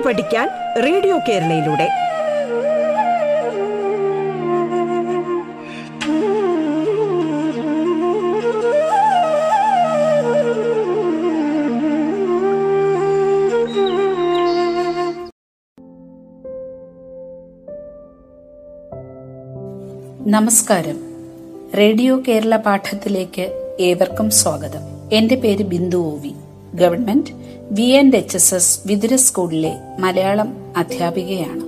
പാട്ട് പഠിക്കാൻ റേഡിയോ കേരളയിലൂടെ. നമസ്കാരം. റേഡിയോ കേരള പാഠത്തിലേക്ക് ഏവർക്കും സ്വാഗതം. എന്റെ പേര് Bindu O V. Government V N H S S Vithura സ്കൂളിലെ മലയാളം അധ്യാപികയാണ്.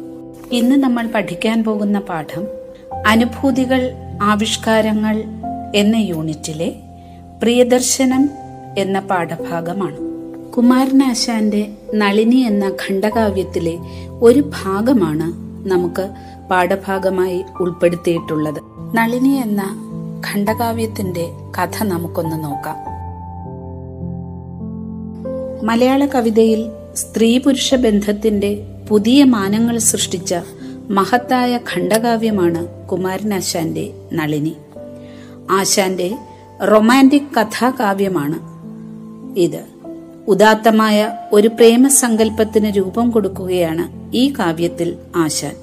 ഇന്ന് നമ്മൾ പഠിക്കാൻ പോകുന്ന പാഠം അനുഭൂതികൾ ആവിഷ്കാരങ്ങൾ എന്ന യൂണിറ്റിലെ പ്രിയദർശനം എന്ന പാഠഭാഗമാണ്. കുമാരനാശാന്റെ നളിനി എന്ന ഖണ്ഡകാവ്യത്തിലെ ഒരു ഭാഗമാണ് നമുക്ക് പാഠഭാഗമായി ഉൾപ്പെടുത്തിയിട്ടുള്ളത്. നളിനി എന്ന ഖണ്ഡകാവ്യത്തിന്റെ കഥ നമുക്കൊന്ന് നോക്കാം. മലയാള കവിതയിൽ സ്ത്രീ പുരുഷ ബന്ധത്തിന്റെ പുതിയ മാനങ്ങൾ സൃഷ്ടിച്ച മഹത്തായ ഖണ്ഡകാവ്യമാണ് കുമാരനാശാന്റെ നളിനി. ആശാന്റെ റൊമാന്റിക് കഥാകാവ്യമാണ് ഇത്. ഉദാത്തമായ ഒരു പ്രേമസങ്കല്പത്തിന് രൂപം കൊടുക്കുകയാണ് ഈ കാവ്യത്തിൽ ആശാൻ.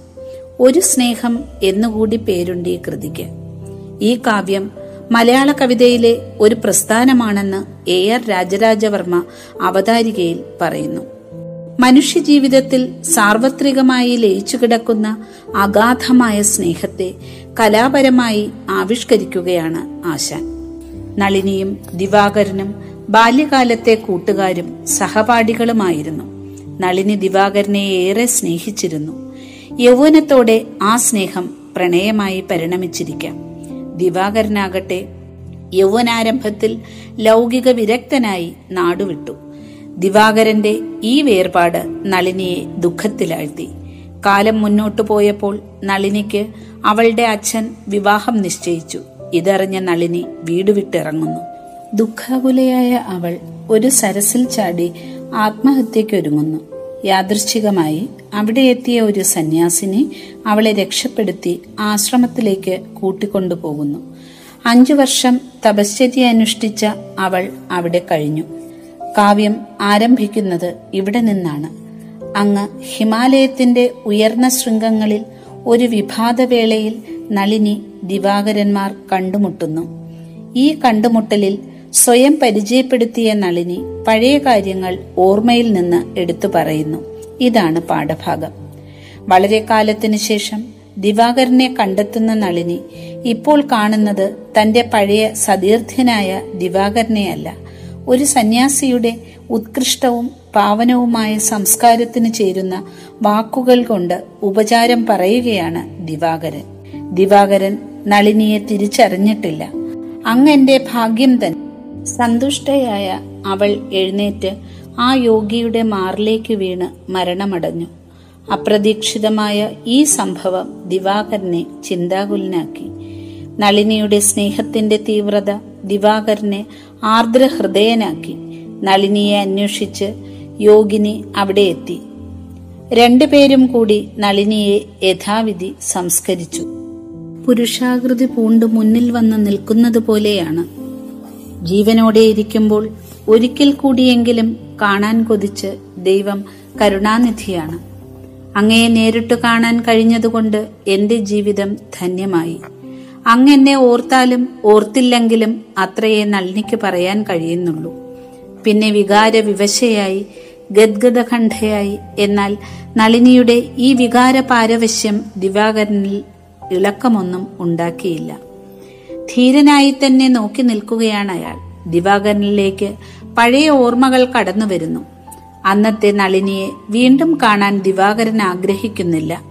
ഒരു സ്നേഹം എന്നുകൂടി പേരുണ്ട് കൃതിക്ക്. ഈ കാവ്യം മലയാള കവിതയിലെ ഒരു പ്രസ്ഥാനമാണെന്ന് എ ആർ രാജരാജവർമ്മ അവതാരികയിൽ പറയുന്നു. മനുഷ്യജീവിതത്തിൽ സാർവത്രികമായി ലയിച്ചു കിടക്കുന്ന അഗാധമായ സ്നേഹത്തെ കലാപരമായി ആവിഷ്കരിക്കുകയാണ് ആശാൻ. നളിനിയും ദിവാകരനും ബാല്യകാലത്തെ കൂട്ടുകാരും സഹപാഠികളുമായിരുന്നു. നളിനി ദിവാകരനെ ഏറെ സ്നേഹിച്ചിരുന്നു. യൗവനത്തോടെ ആ സ്നേഹം പ്രണയമായി പരിണമിച്ചിരിക്കാം. ദിവാകരനാകട്ടെ. യൗവനാരംഭത്തിൽ ലൗകിക വിരക്തനായി നാടുവിട്ടു. ദിവാകരന്റെ ഈ വേർപാട് നളിനിയെ ദുഃഖത്തിലാഴ്ത്തി. കാലം മുന്നോട്ടു പോയപ്പോൾ നളിനിക്ക് അവളുടെ അച്ഛൻ വിവാഹം നിശ്ചയിച്ചു. ഇതറിഞ്ഞ നളിനി വീട് വിട്ടിറങ്ങുന്നു. ദുഃഖാകുലയായ അവൾ ഒരു സരസിൽ ചാടി ആത്മഹത്യക്കൊരുങ്ങുന്നു യാദൃശ്ചികമായി അവിടെ എത്തിയ ഒരു സന്യാസിനി അവളെ രക്ഷപ്പെടുത്തി ആശ്രമത്തിലേക്ക് കൂട്ടിക്കൊണ്ടുപോകുന്നു. അഞ്ചു വർഷം തപശ്ചര്യ അനുഷ്ഠിച്ച അവൾ അവിടെ കഴിഞ്ഞു. കാവ്യം ആരംഭിക്കുന്നത് ഇവിടെ നിന്നാണ്. അങ്ങ് ഹിമാലയത്തിന്റെ ഉയർന്ന ശൃംഗങ്ങളിൽ ഒരു വിഭാതവേളയിൽ നളിനി ദിവാകരന്മാർ കണ്ടുമുട്ടുന്നു. ഈ കണ്ടുമുട്ടലിൽ സ്വയം പരിചയപ്പെടുത്തിയ നളിനി പഴയ കാര്യങ്ങൾ ഓർമ്മയിൽ നിന്ന് എടുത്തു പറയുന്നു. ഇതാണ് പാഠഭാഗം. വളരെ കാലത്തിനു ശേഷം ദിവാകരനെ കണ്ടെത്തുന്ന നളിനി ഇപ്പോൾ കാണുന്നത് തന്റെ പഴയ സതീർത്ഥ്യനായ ദിവാകരനെയല്ല. ഒരു സന്യാസിയുടെ ഉത്കൃഷ്ടവും പാവനവുമായ സംസ്കാരത്തിന് ചേരുന്ന വാക്കുകൾ കൊണ്ട് ഉപചാരം പറയുകയാണ് ദിവാകരൻ. ദിവാകരൻ നളിനിയെ തിരിച്ചറിഞ്ഞിട്ടില്ല. അങ്ങെന്റെ ഭാഗ്യം തന്നെ. സന്തുഷ്ടയായ അവൾ എഴുന്നേറ്റ് ആ യോഗിയുടെ മാറിലേക്ക് വീണ് മരണമടഞ്ഞു. അപ്രതീക്ഷിതമായ ഈ സംഭവം ദിവാകരനെ ചിന്താകുലനാക്കി. നളിനിയുടെ സ്നേഹത്തിന്റെ തീവ്രത ദിവാകരനെ ആർദ്രഹൃദയനാക്കി. നളിനിയെ അന്വേഷിച്ച് യോഗിനി അവിടെ എത്തി. രണ്ടുപേരും കൂടി നളിനിയെ യഥാവിധി സംസ്കരിച്ചു. പുരുഷാകൃതി പൂണ്ട് മുന്നിൽ വന്ന് നിൽക്കുന്നത് പോലെയാണ്. ജീവനോടെ ഇരിക്കുമ്പോൾ ഒരിക്കൽ കൂടിയെങ്കിലും കാണാൻ കൊതിച്ച് ദൈവം കരുണാനിധിയാണ്. അങ്ങയെ നേരിട്ട് കാണാൻ കഴിഞ്ഞതുകൊണ്ട് എന്റെ ജീവിതം ധന്യമായി. അങ്ങെന്നെ ഓർത്താലും ഓർത്തില്ലെങ്കിലും അത്രയേ നളിനിക്ക് പറയാൻ കഴിയുന്നുള്ളൂ. പിന്നെ വികാര വിവശയായി ഗദ്ഗതഖണ്ഠയായി എന്നാൽ നളിനിയുടെ ഈ വികാര പാരവശ്യം ദിവാകരനിൽ ഇളക്കമൊന്നും ഉണ്ടാക്കിയില്ല. ധീരനായി തന്നെ നോക്കി നിൽക്കുകയാണ് അയാൾ. ദിവാകരനിലേക്ക് പഴയ ഓർമ്മകൾ കടന്നു വരുന്നു. അന്നത്തെ നളിനിയെ വീണ്ടും കാണാൻ ദിവാകരൻ ആഗ്രഹിക്കുന്നില്ല.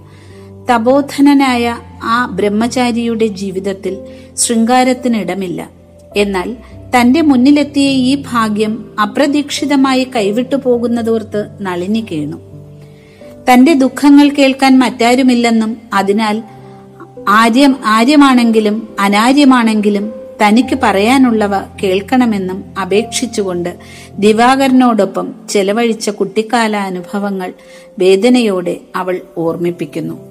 തപോധനനായ ആ ബ്രഹ്മചാരിയുടെ ജീവിതത്തിൽ ശൃംഗാരത്തിനിടമില്ല. എന്നാൽ തന്റെ മുന്നിലെത്തിയ ഈ ഭാഗ്യം അപ്രതീക്ഷിതമായി കൈവിട്ടു പോകുന്നതോർത്ത് നളിനി കേണു. തന്റെ ദുഃഖങ്ങൾ കേൾക്കാൻ മറ്റാരുമില്ലെന്നും അതിനാൽ ആര്യം ആര്യമാണെങ്കിലും അനാര്യമാണെങ്കിലും തനിക്ക് പറയാനുള്ളവ കേൾക്കണമെന്നും അപേക്ഷിച്ചുകൊണ്ട് ദിവാകരനോടൊപ്പം ചെലവഴിച്ച കുട്ടിക്കാല അനുഭവങ്ങൾ വേദനയോടെ അവൾ ഓർമ്മിപ്പിക്കുന്നു.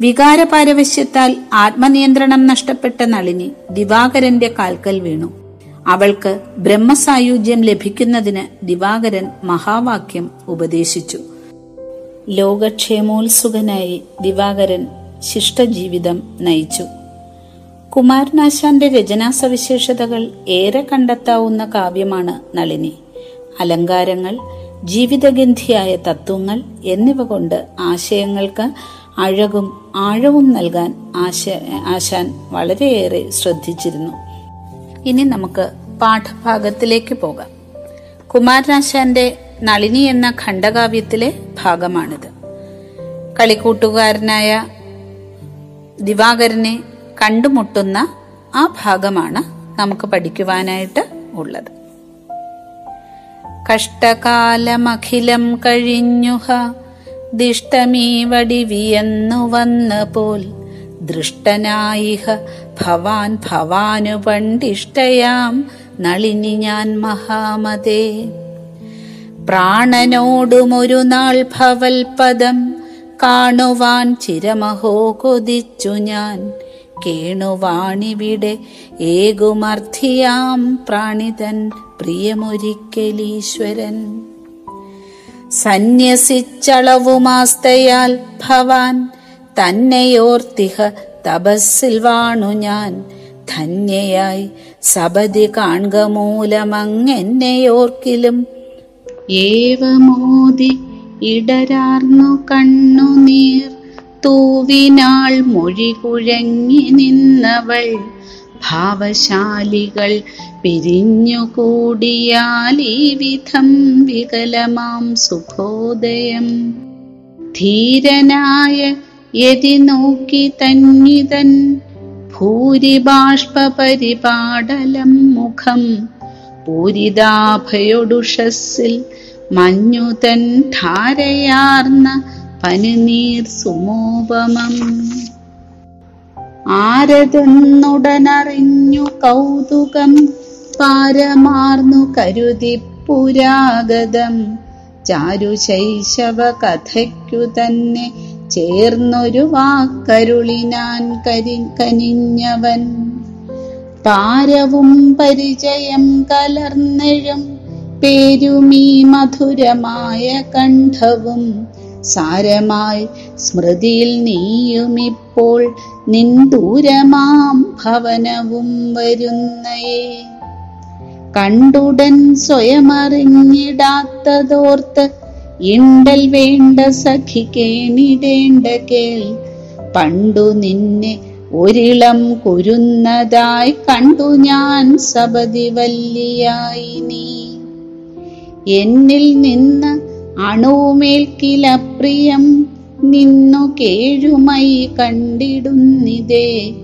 വികാരപാരവശ്യത്താൽ ആത്മനിയന്ത്രണം നഷ്ടപ്പെട്ട നളിനി ദിവാകരന്റെ കാൽക്കൽ വീണു. അവൾക്ക് ബ്രഹ്മസായുജ്യം ലഭിക്കുന്നതിന് ദിവാകരൻ മഹാവാക്യം ഉപദേശിച്ചു. ലോകക്ഷേമോത്സുകനായി ദിവാകരൻ ശിഷ്ടജീവിതം നയിച്ചു. കുമാരനാശാന്റെ രചനാ സവിശേഷതകൾ ഏറെ കണ്ടെത്താവുന്ന കാവ്യമാണ് നളിനി. അലങ്കാരങ്ങൾ ജീവിതഗന്ധിയായ തത്വങ്ങൾ എന്നിവ കൊണ്ട് ആശയങ്ങൾക്ക് അഴകും ആഴവും നൽകാൻ ആശ ആശാൻ വളരെയേറെ ശ്രദ്ധിച്ചിരുന്നു. ഇനി നമുക്ക് പാഠഭാഗത്തിലേക്ക് പോകാം. കുമാരനാശാന്റെ നളിനി എന്ന ഖണ്ഡകാവ്യത്തിലെ ഭാഗമാണിത്. കളിക്കൂട്ടുകാരനായ ദിവാകരനെ കണ്ടുമുട്ടുന്ന ആ ഭാഗമാണ് നമുക്ക് പഠിക്കുവാനായിട്ട് ഉള്ളത്. കഷ്ടകാലമഖിലം കഴിഞ്ഞുഹ ദിഷ്ടമീ വടിവിയെന്നു വന്ന പോൽ ദൃഷ്ടനായിഹ ഭവാൻ ഭവാനു പണ്ടിഷ്ടയാം നളിനി ഞാൻ മഹാമതേ. പ്രാണനോടുമൊരു നാൾ ഭവൽപദം കാണുവാൻ ചിരമഹോ കൊതിച്ചു ഞാൻ. കേണുവാണിവിടെ. ഏകുമർദ്ധിയാം പ്രാണിതൻ പ്രിയമൊരിക്കലീശ്വരൻ. സന്യസിച്ചളവുമാസ്തയാൽ ഭവാൻ തന്നെയോർത്തിഹ തപസ്സിൽ വാണു ഞാൻ. ധന്യയായി സബതി കാൺക മൂലമങ്ങെന്നെയോർക്കിലും ഏവമോദി ഇടരാർന്നു കണ്ണുനീർ. തൂവിനാൾ മൊഴികുഴങ്ങി നിന്നവൾ. ഭാവശാലികൾ പിരിഞ്ഞുകൂടിയാൽ ഈ വിധം വികലമാം സുഖോദയം ധീരനായ യതി നോക്കി തന്നിതൻ. ഭൂരിബാഷ്പ പരിപാടലം മുഖം. പൂരിതാഭയൊടുഷസ്സിൽ മഞ്ഞുതൻ ധാരയാർന്ന പനിനീർ സുമോപമം. ആരതെന്നുടനറിഞ്ഞു കൗതുകം പാരമാർന്നു കരുതി പുരാഗതം. ചാരുശൈശവ കഥയ്ക്കു തന്നെ ചേർന്നൊരു വാക്കരുളിനാൻ കരി കനിഞ്ഞവൻ. താരവും പരിചയം കലർന്നെഴും പേരുമീ മധുരമായ കണ്ഠവും. സാരമായി സ്മൃതിയിൽ നീയുമിപ്പോൾ നിന്ദൂരമാം ഭവനവും വരുന്നയേ. കണ്ടുടൻ സ്വയമറിഞ്ഞിടാത്തതോർത്ത് ഇണ്ടൽ വേണ്ട സഖി കേണിടേണ്ട കേൾ. പണ്ടു നിന്നെ ഒരിളം കുരുന്നതായി കണ്ടു ഞാൻ സബതി വല്ലിയായി നീ. എന്നിൽ നിന്ന് അണുമേൽക്കില പ്രിയം നിന്നു കേഴുമൈ കണ്ടിടുന്നിതേ.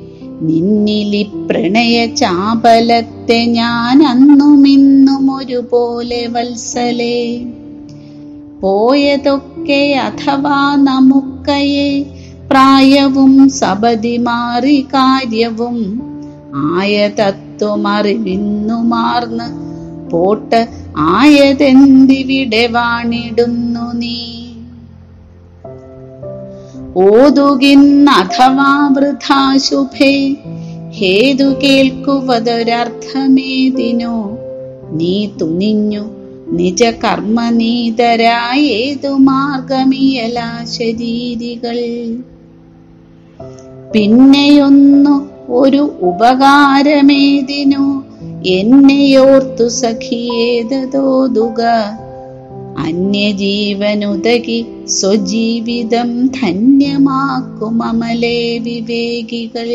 നിന്നിലി പ്രണയ ചാപലത്തെ ഞാൻ അന്നുമിന്നും ഒരുപോലെ വത്സലേ. പോയതൊക്കെ അഥവാ നമുക്കയെ പ്രായവും സബതി മാറി കാര്യവും ആയ തത്വമറിവിന്നുമാർന്ന് പോട്ട് ആയതെന്തിവിടെ വാണിടുന്നു നീ? ഓതുകിന്നഥവാ വൃഥാശുഭേ ഹേതു കേൾക്കുവതൊരർത്ഥമേതിനോ? നീ തുനിഞ്ഞു നിജ കർമ്മനീതരായേതു മാർഗമിയല ശരീരികൾ പിന്നെയൊന്നു ഒരു ഉപകാരമേതിനോ? എന്നെയോർത്തു സഖിയേതോതുക അന്യജീവനുതകി സ്വജീവിതം ധന്യമാക്കും അമലേ വിവേകികൾ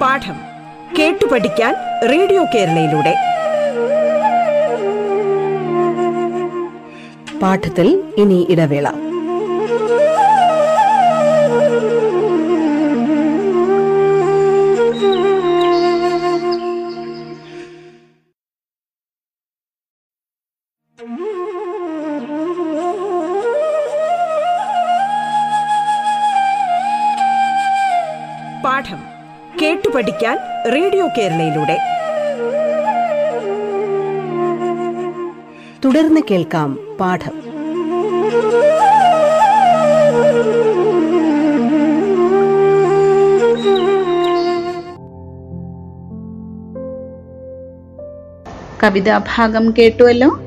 പാഠം കേട്ടു പഠിക്കാൻ റേഡിയോ കേരളയിലൂടെ. പാഠത്തിൽ ഇനി ഇടവേള. റേഡിയോ കേരളയിലൂടെ. തുടർന്ന് കേൾക്കാം പാഠം. കവിതാഭാഗം കേട്ടുവല്ലോ?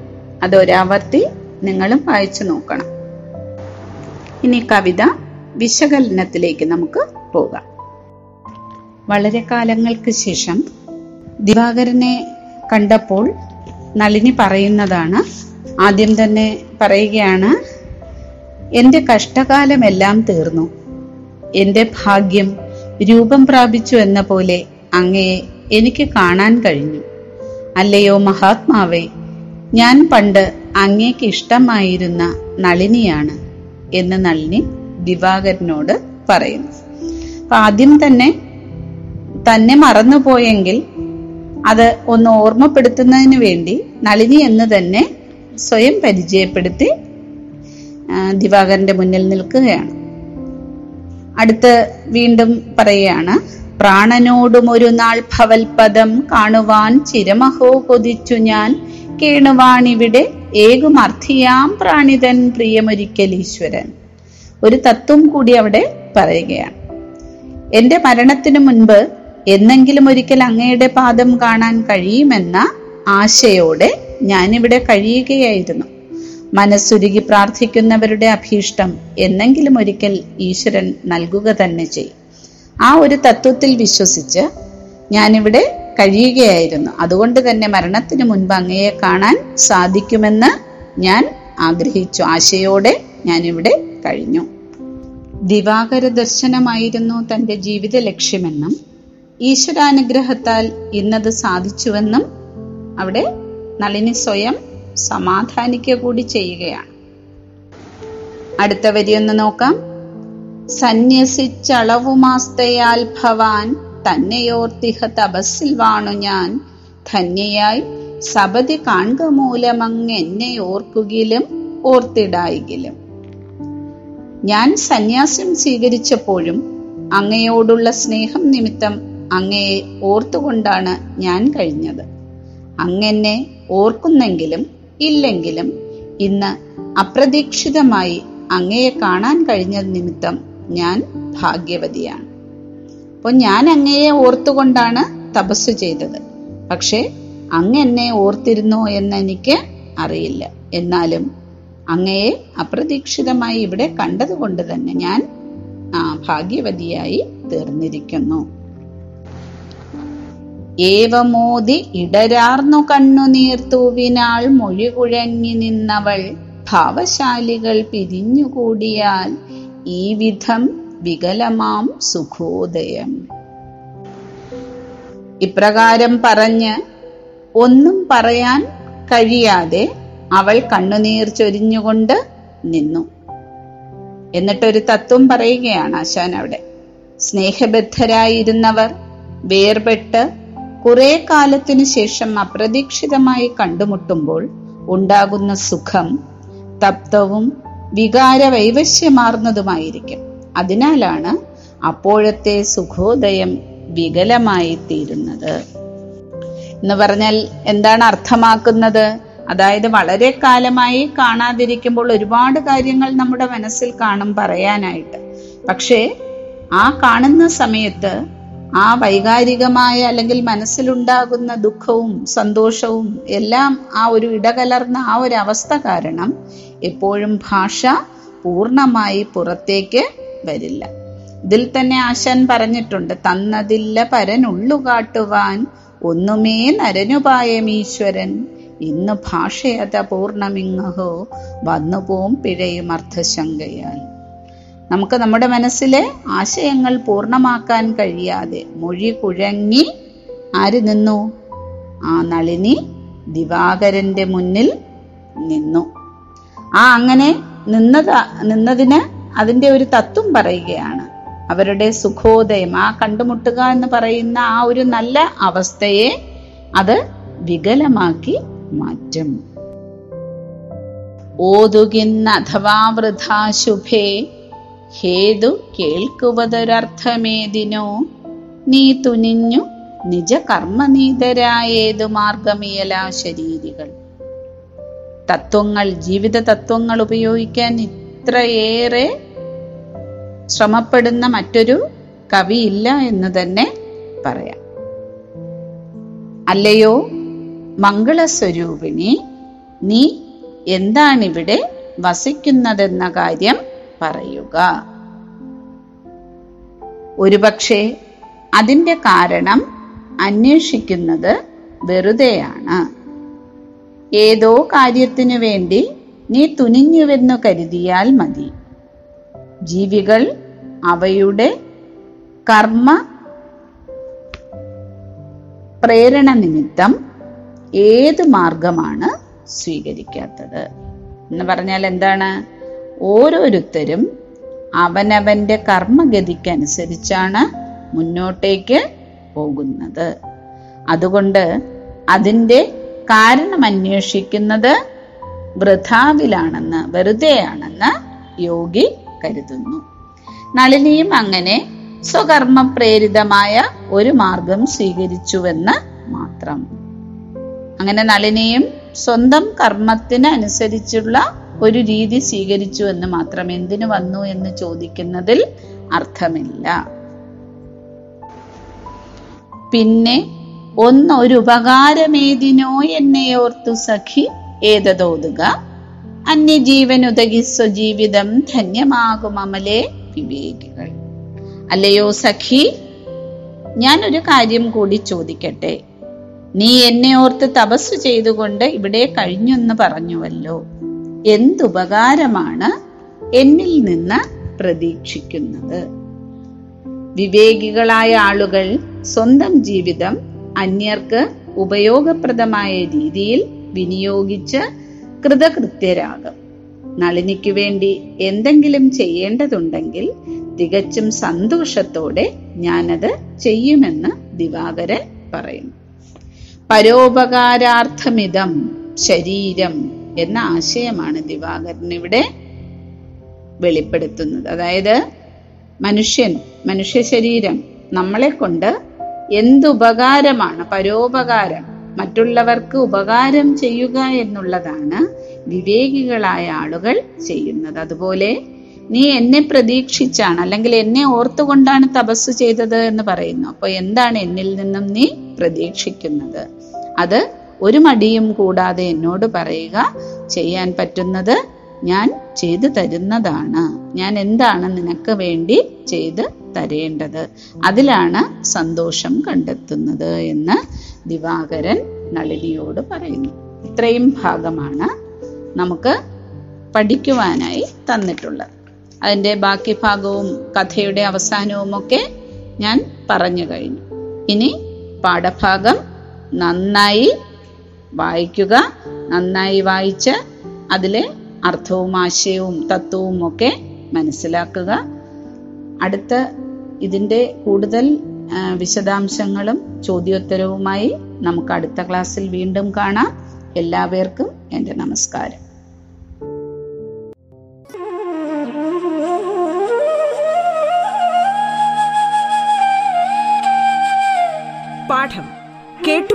അതൊരാവർത്തി നിങ്ങളും വായിച്ചു നോക്കണം. ഇനി കവിത വിശകലനത്തിലേക്ക് നമുക്ക് പോകാം. വളരെ കാലങ്ങൾക്ക് ശേഷം ദിവാകരനെ കണ്ടപ്പോൾ നളിനി പറയുന്നതാണ്. ആദ്യം തന്നെ പറയുകയാണ് എന്റെ കഷ്ടകാലമെല്ലാം തീർന്നു. എന്റെ ഭാഗ്യം രൂപം പ്രാപിച്ചു എന്ന പോലെ അങ്ങയെ എനിക്ക് കാണാൻ കഴിഞ്ഞു. അല്ലയോ മഹാത്മാവേ ഞാൻ പണ്ട് അങ്ങേക്ക് ഇഷ്ടമായിരുന്ന നളിനിയാണ് എന്ന് നളിനി ദിവാകരനോട് പറയുന്നു. അപ്പൊ ആദ്യം തന്നെ തന്നെ മറന്നുപോയെങ്കിൽ അത് ഒന്ന് ഓർമ്മപ്പെടുത്തുന്നതിന് വേണ്ടി നളിനി എന്ന് തന്നെ സ്വയം പരിചയപ്പെടുത്തി ദിവാകരന്റെ മുന്നിൽ നിൽക്കുകയാണ്. അടുത്ത് വീണ്ടും പറയുകയാണ് പ്രാണനോടും ഒരു നാൾ ഭവൽപദം കാണുവാൻ ചിരമഹോ കൊതിച്ചു ഞാൻ. കേണുവാണിവിടെ ഏകുമർത്ഥിയാം പ്രാണിതൻ പ്രിയമൊരിക്കൽ ഈശ്വരൻ. ഒരു തത്വം കൂടി അവിടെ പറയുകയാണ്. എന്റെ മരണത്തിനു മുൻപ് എന്നെങ്കിലും ഒരിക്കൽ അങ്ങയുടെ പാദം കാണാൻ കഴിയുമെന്ന ആശയോടെ ഞാനിവിടെ കഴിയുകയായിരുന്നു. മനസ്സുരുകി പ്രാർത്ഥിക്കുന്നവരുടെ അഭീഷ്ടം എന്നെങ്കിലും ഒരിക്കൽ ഈശ്വരൻ നൽകുക തന്നെ ചെയ്യും ആ ഒരു തത്വത്തിൽ വിശ്വസിച്ച് ഞാനിവിടെ കഴിയുകയായിരുന്നു. അതുകൊണ്ട് തന്നെ മരണത്തിന് മുൻപ് അങ്ങയെ കാണാൻ സാധിക്കുമെന്ന് ഞാൻ ആഗ്രഹിച്ചു. ആശയോടെ ഞാനിവിടെ കഴിഞ്ഞു. ദിവാകര ദർശനമായിരുന്നു തന്റെ ജീവിത ലക്ഷ്യമെന്നും ഈശ്വരാനുഗ്രഹത്താൽ ഇന്നത് സാധിച്ചുവെന്നും അവിടെ നളിനി സ്വയം സമാധാനിക്കുക കൂടി ചെയ്യുകയാണ്. അടുത്ത വരി ഒന്ന് നോക്കാം. സന്യസിച്ചളവുമാസ്തയാൽ ഭവാൻ തന്നെയോർത്തിഹ തപസ്സിൽ വാണു ഞാൻ. ധന്യയായി സപതി കാണുക മൂലമങ് എന്നെ ഓർക്കുകിലും ഓർത്തിടായികിലും ഞാൻ സന്യാസം സ്വീകരിച്ചപ്പോഴും അങ്ങയോടുള്ള സ്നേഹം നിമിത്തം അങ്ങയെ ഓർത്തുകൊണ്ടാണ് ഞാൻ കഴിഞ്ഞത്. അങ്ങനെ ഓർക്കുന്നെങ്കിലും ഇല്ലെങ്കിലും ഇന്ന് അപ്രതീക്ഷിതമായി അങ്ങയെ കാണാൻ കഴിഞ്ഞ നിമിത്തം ഞാൻ ഭാഗ്യവതിയാണ്. അപ്പോൾ ഞാൻ അങ്ങയെ ഓർത്തുകൊണ്ടാണ് തപസ് ചെയ്തത്. പക്ഷേ അങ്ങ് എന്നെ ഓർത്തിരുന്നോ എന്ന് എനിക്ക് അറിയില്ല. എന്നാലും അങ്ങയെ അപ്രതീക്ഷിതമായി ഇവിടെ കണ്ടതുകൊണ്ട് തന്നെ ഞാൻ ഭാഗ്യവതിയായി തീർന്നിരിക്കുന്നു. ഏവമോതി ഇടരാർന്നു കണ്ണുനീർ തൂവിനാൾ മൊഴി കുഴങ്ങി നിന്നവൾ ഭാവശാലികൾ പിരിഞ്ഞുകൂടിയാൽ ഈ വിധം വികലമാം സുഖോദയം. ഇപ്രകാരം പറഞ്ഞ് ഒന്നും പറയാൻ കഴിയാതെ അവൾ കണ്ണുനീർ ചൊരിഞ്ഞുകൊണ്ട് നിന്നു. എന്നിട്ടൊരു തത്വം പറയുകയാണ് ആശാൻ അവിടെ. സ്നേഹബദ്ധരായിരുന്നവർ വേർപെട്ട് കുറെ കാലത്തിനു ശേഷം അപ്രതീക്ഷിതമായി കണ്ടുമുട്ടുമ്പോൾ ഉണ്ടാകുന്ന സുഖം തപ്തവും വികാര വൈവശ്യമാർന്നതുമായിരിക്കും അതിനാലാണ് അപ്പോഴത്തെ സുഖോദയം വികലമായി തീരുന്നത് എന്ന് പറഞ്ഞാൽ എന്താണ് അർത്ഥമാക്കുന്നത്? അതായത് വളരെ കാലമായി കാണാതിരിക്കുമ്പോൾ ഒരുപാട് കാര്യങ്ങൾ നമ്മുടെ മനസ്സിൽ കാണും പറയാനായിട്ട്. പക്ഷേ ആ കാണുന്ന സമയത്ത് ആ വൈകാരികമായ അല്ലെങ്കിൽ മനസ്സിലുണ്ടാകുന്ന ദുഃഖവും സന്തോഷവും എല്ലാം ആ ഒരു ഇടകലർന്ന ആ ഒരു അവസ്ഥ കാരണം എപ്പോഴും ഭാഷ പൂർണമായി പുറത്തേക്ക് വരില്ല. ഇതിൽ തന്നെ ആശാൻ പറഞ്ഞിട്ടുണ്ട് തന്നതില്ല പരനുള്ളു കാട്ടുവാൻ ഒന്നുമേ നരനുപായമീശ്വരൻ ഇന്ന് ഭാഷയത പൂർണമിങ്ങഹോ വന്നുപോം പിഴയും അർത്ഥശങ്കയാൽ നമുക്ക് നമ്മുടെ മനസ്സിലെ ആശയങ്ങൾ പൂർണമാക്കാൻ കഴിയാതെ മൊഴി കുഴങ്ങി ആര് നിന്നു? ആ നളിനി ദിവാകരന്റെ മുന്നിൽ നിന്നു. ആ അങ്ങനെ നിന്നത നിന്നതിന് അതിന്റെ ഒരു തത്വം പറയുകയാണ്. അവരുടെ സുഖോദയം ആ കണ്ടുമുട്ടുക എന്ന് പറയുന്ന ആ ഒരു നല്ല അവസ്ഥയെ അത് വികലമാക്കി മാറ്റും. ഓതുകിന്ന അഥവാ വൃഥാ ശുഭേ ഹേതു കേൾക്കുവതൊരർത്ഥമേതിനോ? നീ തുനിഞ്ഞു നിജ കർമ്മനീതരായേതു മാർഗമിയലാ ശരീരികൾ. തത്വങ്ങൾ ജീവിത തത്വങ്ങൾ ഉപയോഗിക്കാൻ ഇത്രയേറെ ശ്രമപ്പെടുന്ന മറ്റൊരു കവിയില്ല എന്ന് തന്നെ പറയാം. അല്ലയോ മംഗളസ്വരൂപിണി നീ എന്താണിവിടെ വസിക്കുന്നതെന്ന കാര്യം പറയുക. ഒരുപക്ഷെ അതിന്റെ കാരണം അന്വേഷിക്കുന്നത് വെറുതെയാണ്. ഏതോ കാര്യത്തിനു വേണ്ടി നീ തുനിഞ്ഞുവെന്നു കരുതിയാൽ മതി. ജീവികൾ അവയുടെ കർമ്മ പ്രേരണ നിമിത്തം ഏത് മാർഗമാണ് സ്വീകരിക്കാത്തത്? എന്ന് പറഞ്ഞാൽ എന്താണ്? ഓരോരുത്തരും അവനവന്റെ കർമ്മഗതിക്കനുസരിച്ചാണ് മുന്നോട്ടേക്ക് പോകുന്നത്. അതുകൊണ്ട് അതിന്റെ കാരണം അന്വേഷിക്കുന്നത് വൃഥാവിലാണെന്ന് വെറുതെയാണെന്ന് യോഗി കരുതുന്നു. നളിനിയും അങ്ങനെ സ്വകർമ്മ പ്രേരിതമായ ഒരു മാർഗം സ്വീകരിച്ചുവെന്ന് മാത്രം. അങ്ങനെ നളിനിയും സ്വന്തം കർമ്മത്തിന് അനുസരിച്ചുള്ള ഒരു രീതി സ്വീകരിച്ചു എന്ന് മാത്രം എന്തിനു വന്നു എന്ന് ചോദിക്കുന്നതിൽ അർത്ഥമില്ല. പിന്നെ ഒന്നൊരു ഉപകാരമേതിനോ എന്നെ ഓർത്തു സഖി ഏതതോതുക. അന്യജീവനുതകി സ്വജീവിതം ധന്യമാകും അമലേ വിവേകികൾ. അല്ലയോ സഖി ഞാൻ ഒരു കാര്യം കൂടി ചോദിക്കട്ടെ. നീ എന്നെ ഓർത്ത് തപസ് ചെയ്തുകൊണ്ട് ഇവിടെ കഴിഞ്ഞു എന്ന് പറഞ്ഞുവല്ലോ. എന്തുപകാരമാണ് എന്നിൽ നിന്ന് പ്രതീക്ഷിക്കുന്നത്? വിവേകികളായ ആളുകൾ സ്വന്തം ജീവിതം അന്യർക്ക് ഉപയോഗപ്രദമായ രീതിയിൽ വിനിയോഗിച്ച് കൃതകൃത്യരാകും. നളിനിക്ക് വേണ്ടി എന്തെങ്കിലും ചെയ്യേണ്ടതുണ്ടെങ്കിൽ തികച്ചും സന്തോഷത്തോടെ ഞാനത് ചെയ്യുമെന്ന് ദിവാകരൻ പറയുന്നു. പരോപകാരാർത്ഥമിതം ശരീരം എന്ന ആശയമാണ് ദിവാകരൻ ഇവിടെ വെളിപ്പെടുത്തുന്നത്. അതായത് മനുഷ്യൻ മനുഷ്യ ശരീരം നമ്മളെ കൊണ്ട് എന്തുപകാരമാണ് പരോപകാരം മറ്റുള്ളവർക്ക് ഉപകാരം ചെയ്യുക എന്നുള്ളതാണ് വിവേകികളായ ആളുകൾ ചെയ്യുന്നത്. അതുപോലെ നീ എന്നെ പ്രതീക്ഷിച്ചാണ് അല്ലെങ്കിൽ എന്നെ ഓർത്തുകൊണ്ടാണ് തപസ് ചെയ്തത് എന്ന് പറയുന്നു. അപ്പോൾ എന്താണ് എന്നിൽ നിന്നും നീ പ്രതീക്ഷിക്കുന്നത്? അത് ഒരു മടിയും കൂടാതെ എന്നോട് പറയുക ചെയ്യാൻ പറ്റുന്നത് ഞാൻ ചെയ്തു തരുന്നതാണ്. ഞാൻ എന്താണ് നിനക്ക് വേണ്ടി ചെയ്ത് തരേണ്ടത്? അതിലാണ് സന്തോഷം കണ്ടെത്തുന്നത് എന്ന് ദിവാകരൻ നളിനിയോട് പറയുന്നു. ഇത്രയും ഭാഗമാണ് നമുക്ക് പഠിക്കുവാനായി തന്നിട്ടുള്ളത്. അതിന്റെ ബാക്കി ഭാഗവും കഥയുടെ അവസാനവുമൊക്കെ ഞാൻ പറഞ്ഞു കഴിഞ്ഞു. ഇനി പാഠഭാഗം നന്നായി വായിക്കുക. നന്നായി വായിച്ച് അതിലെ അർത്ഥവും ആശയവും തത്വവും ഒക്കെ മനസ്സിലാക്കുക. അടുത്ത ഇതിന്റെ കൂടുതൽ വിശദാംശങ്ങളും ചോദ്യോത്തരവുമായി നമുക്ക് അടുത്ത ക്ലാസ്സിൽ വീണ്ടും കാണാം. എല്ലാവർക്കും എന്റെ നമസ്കാരം.